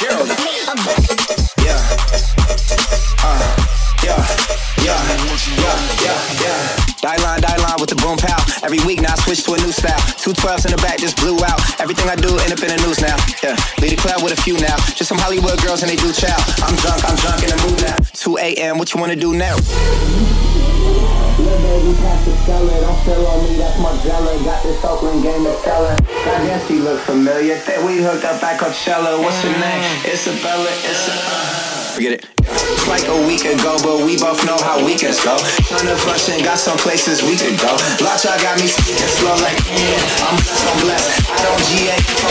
Gerald. Every week now I switch to a new style. Two twelves in the back just blew out. Everything I do end up in the news now. Yeah, lead the club with a few now. Just some Hollywood girls and they do chow. I'm drunk, I'm drunk in the mood now. 2 a.m. What you wanna do now? baby, pass the on me, that's Margiela. Got this Oakland game to she look familiar. We hooked up at Coachella. What's her name? Isabella, Isabella. Forget it. Like a week ago, but we both know how weekends go. Of us ain't got some places we could go. Lot y'all got me speaking slow like, yeah, I'm so blessed. I don't GAFO.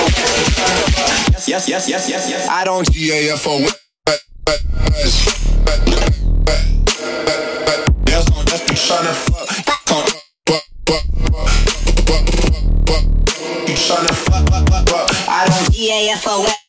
Yes, yes, yes, yes, yes. I don't GAFO. tryna fuck. You tryna fuck, fuck, fuck, fuck. I don't EAFO.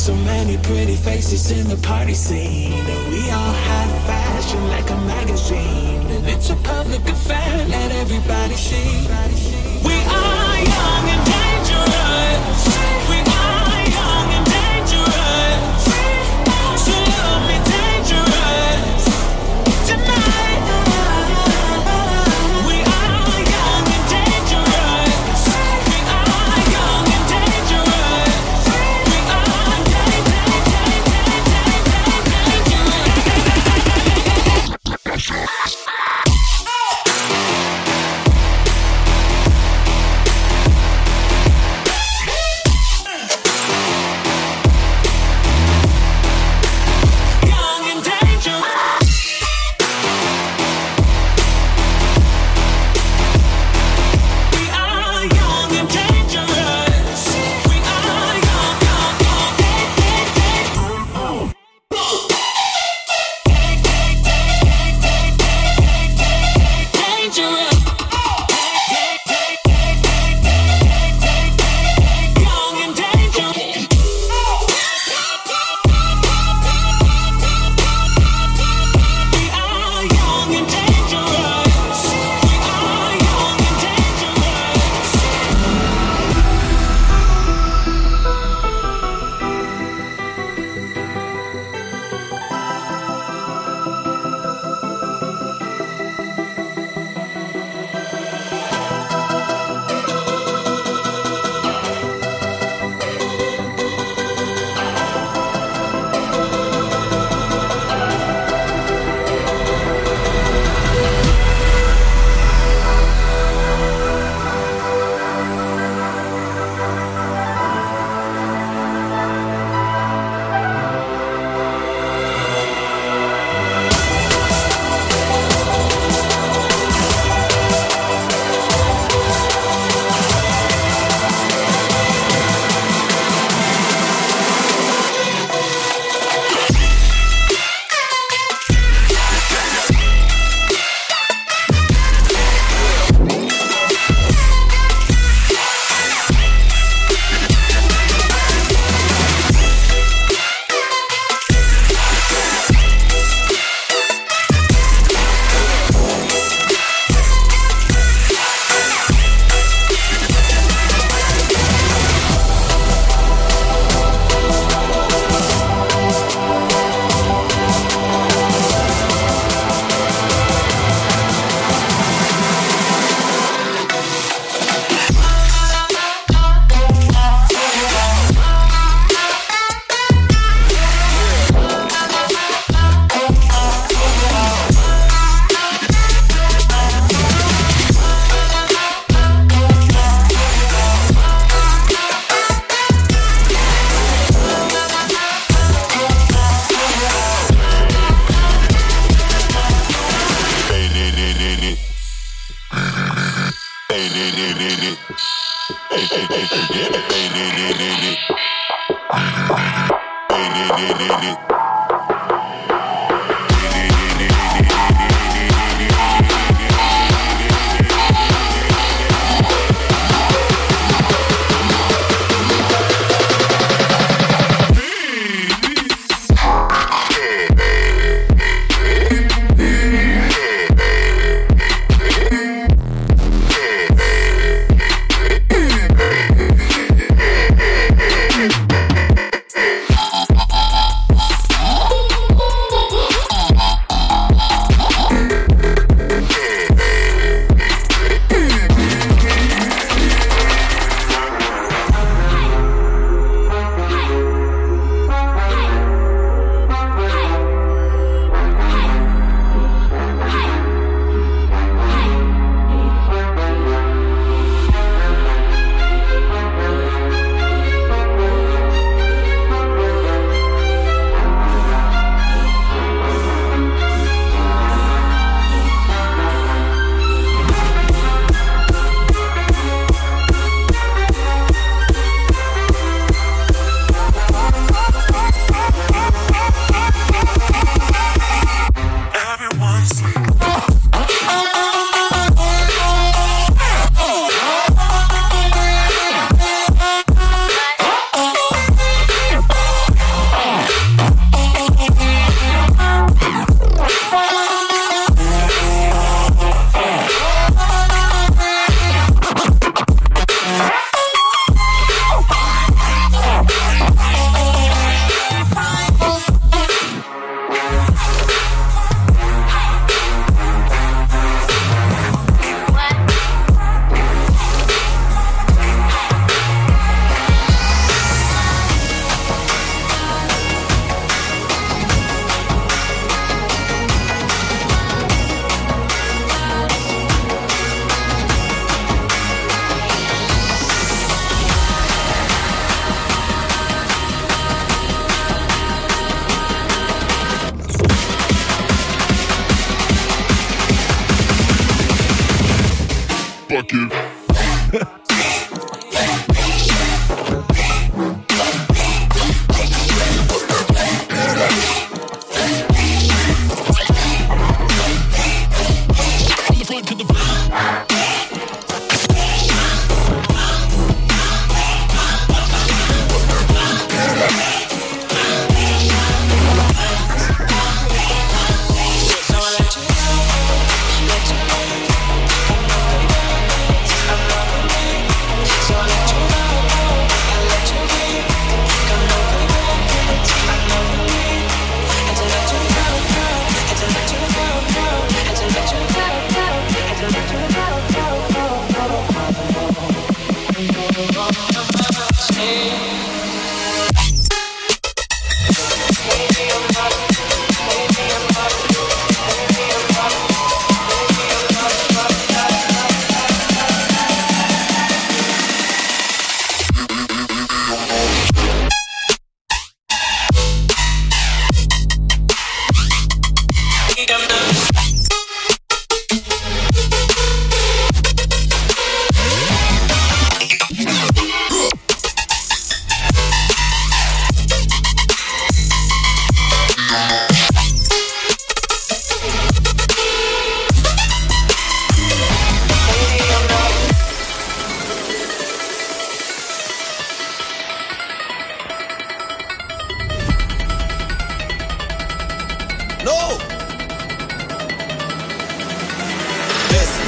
So many pretty faces in the party scene. And we all have fashion like a magazine. And it's a public affair, let everybody see. We are young and dangerous.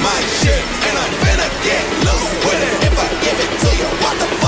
my shit, and I'm finna get loose with it if I give it to you. What the